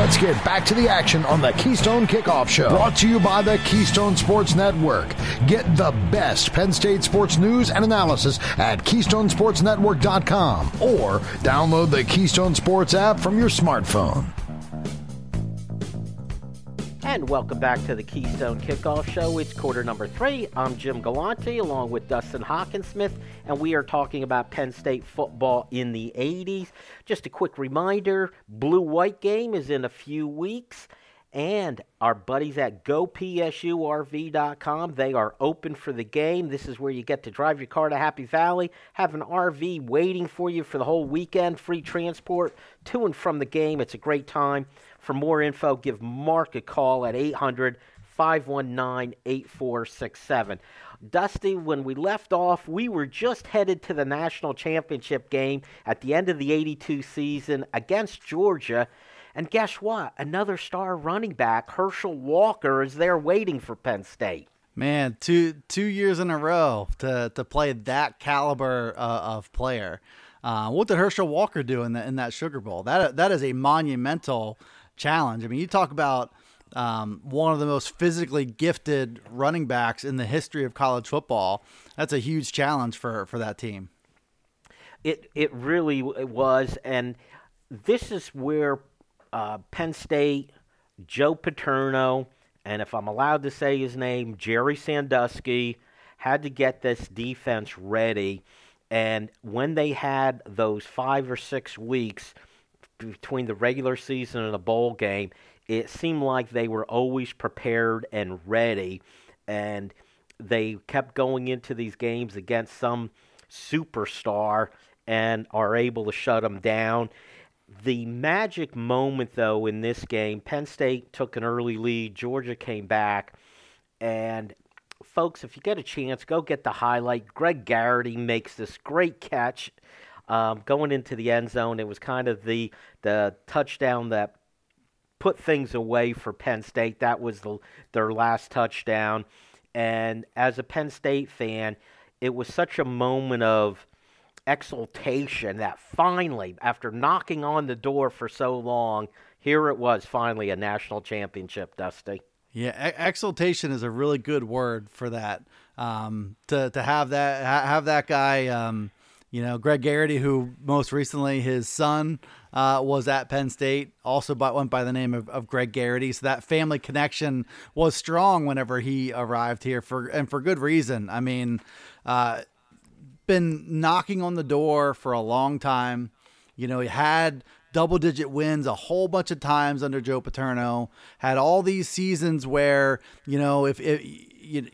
Let's get back to the action on the Keystone Kickoff Show. Brought to you by the Keystone Sports Network. Get the best Penn State sports news and analysis at KeystonesportsNetwork.com or download the Keystone Sports app from your smartphone. And welcome back to the Keystone Kickoff Show. It's quarter number three. I'm Jim Galante along with Dustin Hockensmith, and we are talking about Penn State football in the 80s. Just a quick reminder Blue White game is in a few weeks, and our buddies at GoPSURV.com, they are open for the game. This is where you get to drive your car to Happy Valley, have an RV waiting for you for the whole weekend, free transport to and from the game. It's a great time. For more info, give Mark a call at 800 519 8467. Dusty, when we left off, we were just headed to the national championship game at the end of the 82 season against Georgia. And guess what? Another star running back, Herschel Walker, is there waiting for Penn State. Man, two two years in a row to to play that caliber uh, of player. Uh, what did Herschel Walker do in that in that Sugar Bowl? That that is a monumental challenge. I mean, you talk about um, one of the most physically gifted running backs in the history of college football. That's a huge challenge for, for that team. It it really was, and this is where uh, Penn State, Joe Paterno, and if I'm allowed to say his name, Jerry Sandusky, had to get this defense ready. And when they had those five or six weeks between the regular season and a bowl game, it seemed like they were always prepared and ready, and they kept going into these games against some superstar and are able to shut them down. The magic moment, though, in this game, Penn State took an early lead, Georgia came back, and folks, if you get a chance, go get the highlight. Greg Garrity makes this great catch um, going into the end zone. It was kind of the the touchdown that put things away for Penn State. That was the, their last touchdown. And as a Penn State fan, it was such a moment of exultation that finally, after knocking on the door for so long, here it was finally a national championship, Dusty. Yeah, exultation is a really good word for that. Um, to to have that have that guy um, you know, Greg Garrity, who most recently his son uh, was at Penn State, also by, went by the name of, of Greg Garrity. So that family connection was strong whenever he arrived here for and for good reason. I mean, uh, been knocking on the door for a long time. You know, he had double digit wins a whole bunch of times under Joe Paterno. Had all these seasons where you know if, if you,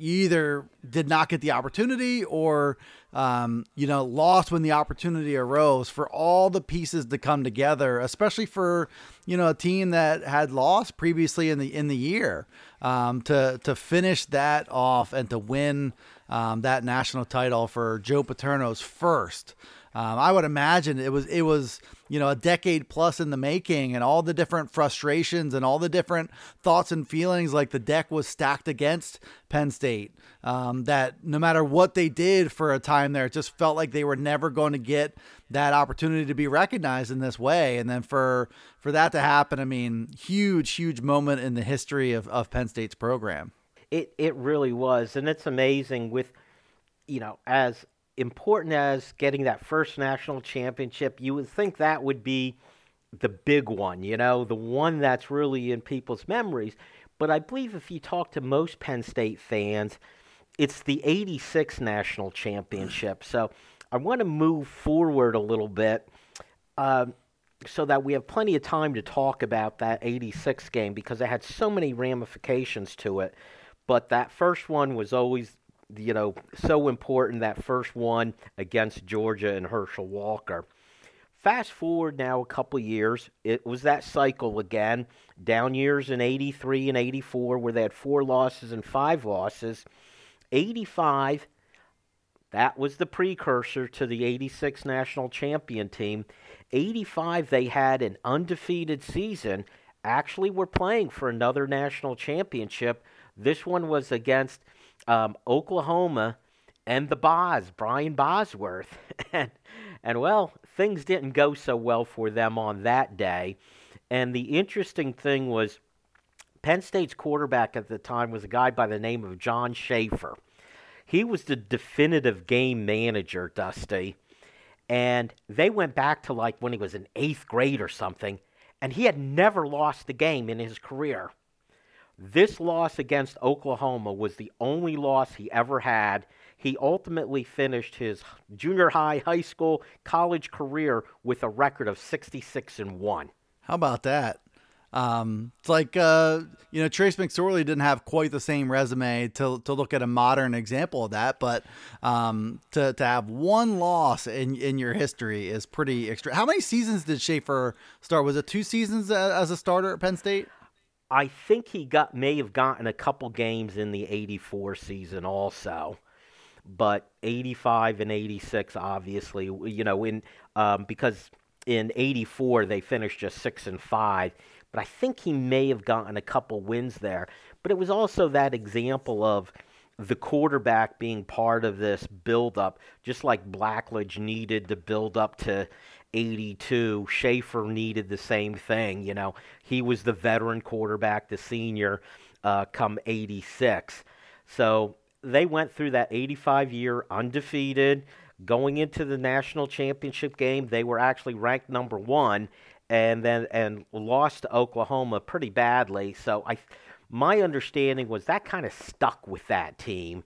either did not get the opportunity or um, you know lost when the opportunity arose. For all the pieces to come together especially for you know a team that had lost previously in the in the year um, to to finish that off and to win um, that national title for Joe Paterno's first um, I would imagine it was it was you know a decade plus in the making, and all the different frustrations and all the different thoughts and feelings. Like the deck was stacked against Penn State. Um, that no matter what they did for a time there, it just felt like they were never going to get that opportunity to be recognized in this way. And then for for that to happen, I mean, huge huge moment in the history of of Penn State's program. It it really was, and it's amazing with you know as important as getting that first national championship, you would think that would be the big one, you know, the one that's really in people's memories. But I believe if you talk to most Penn State fans, it's the 86 national championship. So I want to move forward a little bit uh, so that we have plenty of time to talk about that 86 game because it had so many ramifications to it. But that first one was always you know, so important that first one against Georgia and Herschel Walker. Fast forward now a couple years, it was that cycle again. Down years in 83 and 84 where they had four losses and five losses. 85, that was the precursor to the 86 national champion team. 85, they had an undefeated season, actually were playing for another national championship. This one was against um, Oklahoma and the Boz, Brian Bosworth. and, and, well, things didn't go so well for them on that day. And the interesting thing was Penn State's quarterback at the time was a guy by the name of John Shaffer. He was the definitive game manager, Dusty. And they went back to like when he was in eighth grade or something, and he had never lost a game in his career. This loss against Oklahoma was the only loss he ever had. He ultimately finished his junior high, high school, college career with a record of 66 and 1. How about that? Um, it's like uh, you know Trace McSorley didn't have quite the same resume to to look at a modern example of that, but um, to to have one loss in in your history is pretty extra. How many seasons did Shaffer start? Was it two seasons as a starter at Penn State? I think he got may have gotten a couple games in the '84 season also, but '85 and '86 obviously, you know, in um, because in '84 they finished just six and five but I think he may have gotten a couple wins there. But it was also that example of the quarterback being part of this build-up, just like Blackledge needed to build up to 82. Shaffer needed the same thing. You know, he was the veteran quarterback, the senior, uh, come 86. So they went through that 85 year undefeated. Going into the national championship game, they were actually ranked number one and then and lost to Oklahoma pretty badly. So I, my understanding was that kind of stuck with that team,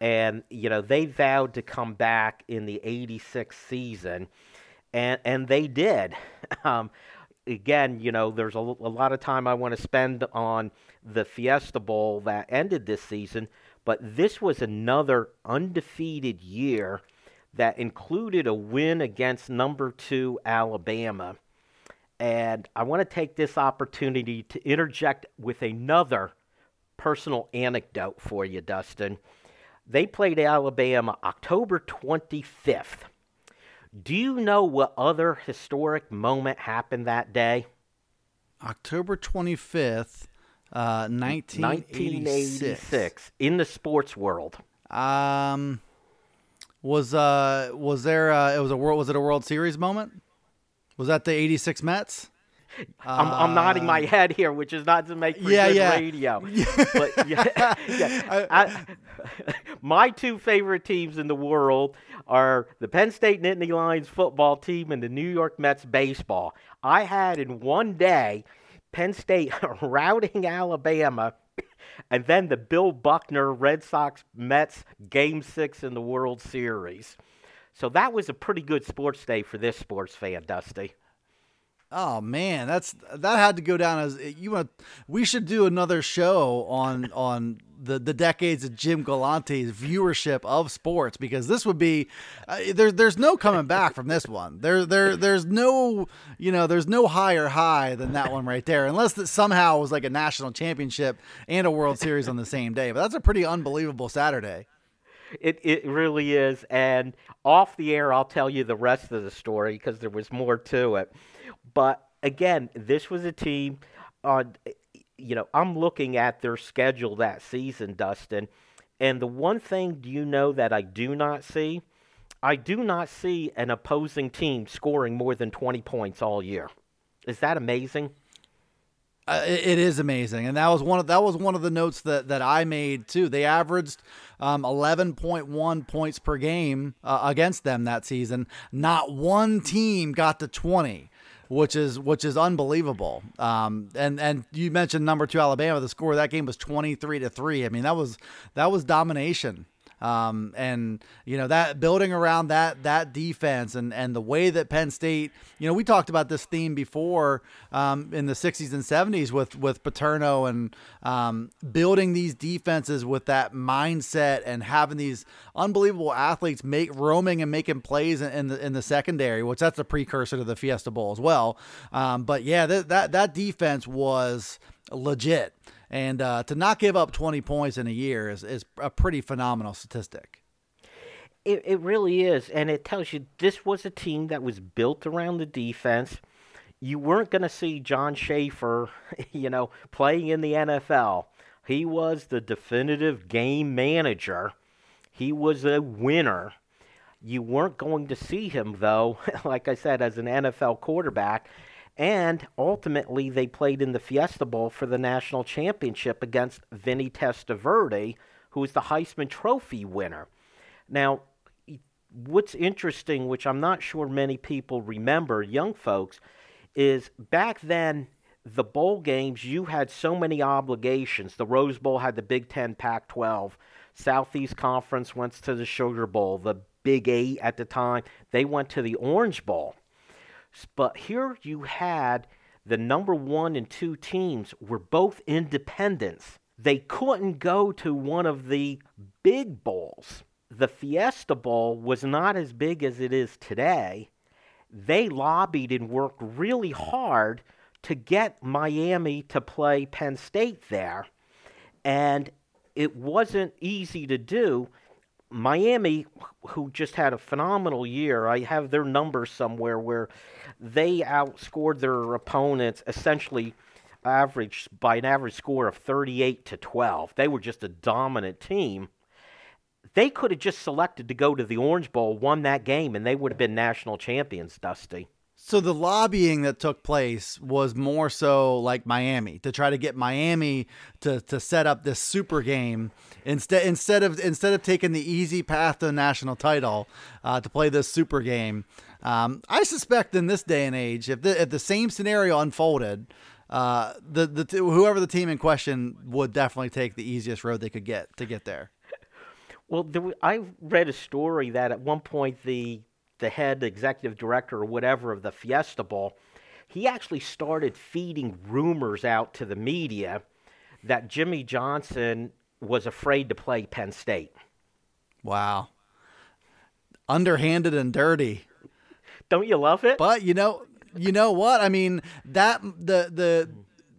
and you know they vowed to come back in the '86 season, and and they did. Um, again, you know, there's a, a lot of time I want to spend on the Fiesta Bowl that ended this season, but this was another undefeated year that included a win against number two Alabama and I want to take this opportunity to interject with another personal anecdote for you, Dustin. They played Alabama October 25th. Do you know what other historic moment happened that day? October 25th, uh, 1986. 1986 in the sports world. Um, was uh was there uh it was a world was it a World Series moment? Was that the 86 Mets? I'm, I'm, nodding my uh, head here, which is not to make for yeah, good yeah. radio. but yeah, yeah. I, my two favorite teams in the world are the Penn State Nittany Lions football team and the New York Mets baseball. I had in one day Penn State routing Alabama and then the Bill Buckner Red Sox Mets game six in the World Series. So that was a pretty good sports day for this sports fan, Dusty. Oh man, that's that had to go down as you want. We should do another show on on the the decades of Jim Galante's viewership of sports because this would be uh, there. There's no coming back from this one. There there there's no you know there's no higher high than that one right there unless that somehow was like a national championship and a World Series on the same day. But that's a pretty unbelievable Saturday. It it really is. And off the air, I'll tell you the rest of the story because there was more to it. But again, this was a team. On you know, I'm looking at their schedule that season, Dustin, and the one thing do you know that I do not see? I do not see an opposing team scoring more than 20 points all year. Is that amazing? Uh, it is amazing, and that was one of that was one of the notes that that I made too. They averaged um, 11.1 points per game uh, against them that season. Not one team got to 20 which is which is unbelievable. Um, and and you mentioned number two Alabama. The score of that game was twenty three to three. I mean that was that was domination. Um, and you know that building around that that defense and and the way that Penn State, you know, we talked about this theme before um, in the '60s and '70s with with Paterno and um, building these defenses with that mindset and having these unbelievable athletes make roaming and making plays in, in the in the secondary, which that's a precursor to the Fiesta Bowl as well. Um, but yeah, that that that defense was legit. And uh, to not give up 20 points in a year is, is a pretty phenomenal statistic. It, it really is. And it tells you this was a team that was built around the defense. You weren't going to see John Shaffer, you know, playing in the NFL. He was the definitive game manager. He was a winner. You weren't going to see him, though, like I said, as an NFL quarterback. And ultimately, they played in the Fiesta Bowl for the national championship against Vinny Testaverde, who was the Heisman Trophy winner. Now, what's interesting, which I'm not sure many people remember, young folks, is back then the bowl games, you had so many obligations. The Rose Bowl had the Big Ten, Pac 12. Southeast Conference went to the Sugar Bowl. The Big Eight at the time, they went to the Orange Bowl. But here you had the number one and two teams were both independents. They couldn't go to one of the big bowls. The Fiesta Bowl was not as big as it is today. They lobbied and worked really hard to get Miami to play Penn State there. And it wasn't easy to do. Miami, who just had a phenomenal year, I have their numbers somewhere where they outscored their opponents essentially average by an average score of 38 to 12. They were just a dominant team. They could have just selected to go to the Orange Bowl, won that game, and they would have been national champions, Dusty. So the lobbying that took place was more so like Miami to try to get Miami to, to set up this super game instead instead of instead of taking the easy path to a national title uh, to play this super game. Um, I suspect in this day and age, if the if the same scenario unfolded, uh, the the whoever the team in question would definitely take the easiest road they could get to get there. Well, there, I read a story that at one point the the head executive director or whatever of the Fiesta Bowl, he actually started feeding rumors out to the media that Jimmy Johnson was afraid to play Penn State. Wow. Underhanded and dirty. Don't you love it? But you know, you know what? I mean, that the the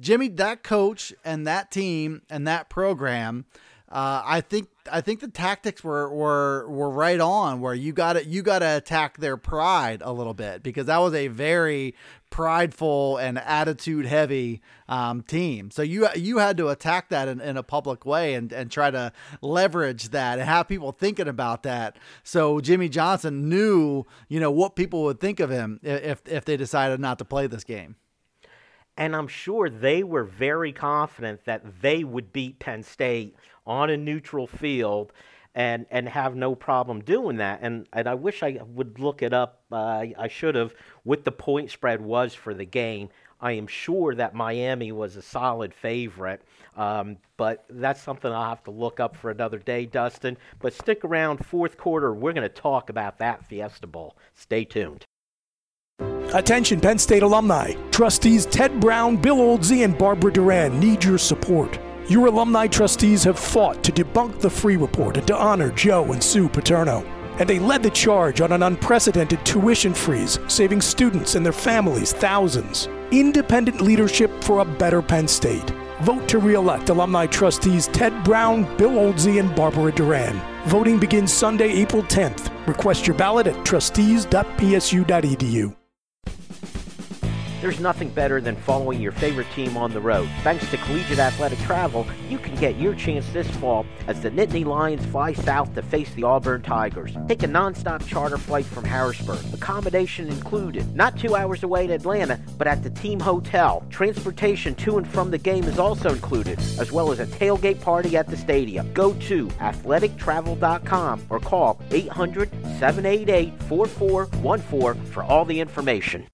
Jimmy that coach and that team and that program uh, I think I think the tactics were were were right on where you got to you got to attack their pride a little bit because that was a very prideful and attitude heavy um, team. So you you had to attack that in, in a public way and, and try to leverage that and have people thinking about that. So Jimmy Johnson knew you know what people would think of him if if they decided not to play this game. And I'm sure they were very confident that they would beat Penn State on a neutral field and and have no problem doing that. And and I wish I would look it up. Uh, I should have what the point spread was for the game. I am sure that Miami was a solid favorite, um, but that's something I'll have to look up for another day, Dustin. But stick around, fourth quarter, we're going to talk about that Fiesta Bowl. Stay tuned. Attention, Penn State alumni. Trustees Ted Brown, Bill Oldsey, and Barbara Doran need your support. Your alumni trustees have fought to debunk the Freeh report and to honor Joe and Sue Paterno. And they led the charge on an unprecedented tuition freeze, saving students and their families thousands. Independent leadership for a better Penn State. Vote to re-elect alumni trustees Ted Brown, Bill Oldsey, and Barbara Doran. Voting begins Sunday, April 10th. Request your ballot at trustees.psu.edu. There's nothing better than following your favorite team on the road. Thanks to Collegiate Athletic Travel, you can get your chance this fall as the Nittany Lions fly south to face the Auburn Tigers. Take a nonstop charter flight from Harrisburg. Accommodation included. Not two hours away in Atlanta, but at the team hotel. Transportation to and from the game is also included, as well as a tailgate party at the stadium. Go to athletictravel.com or call 800 788 4414 for all the information.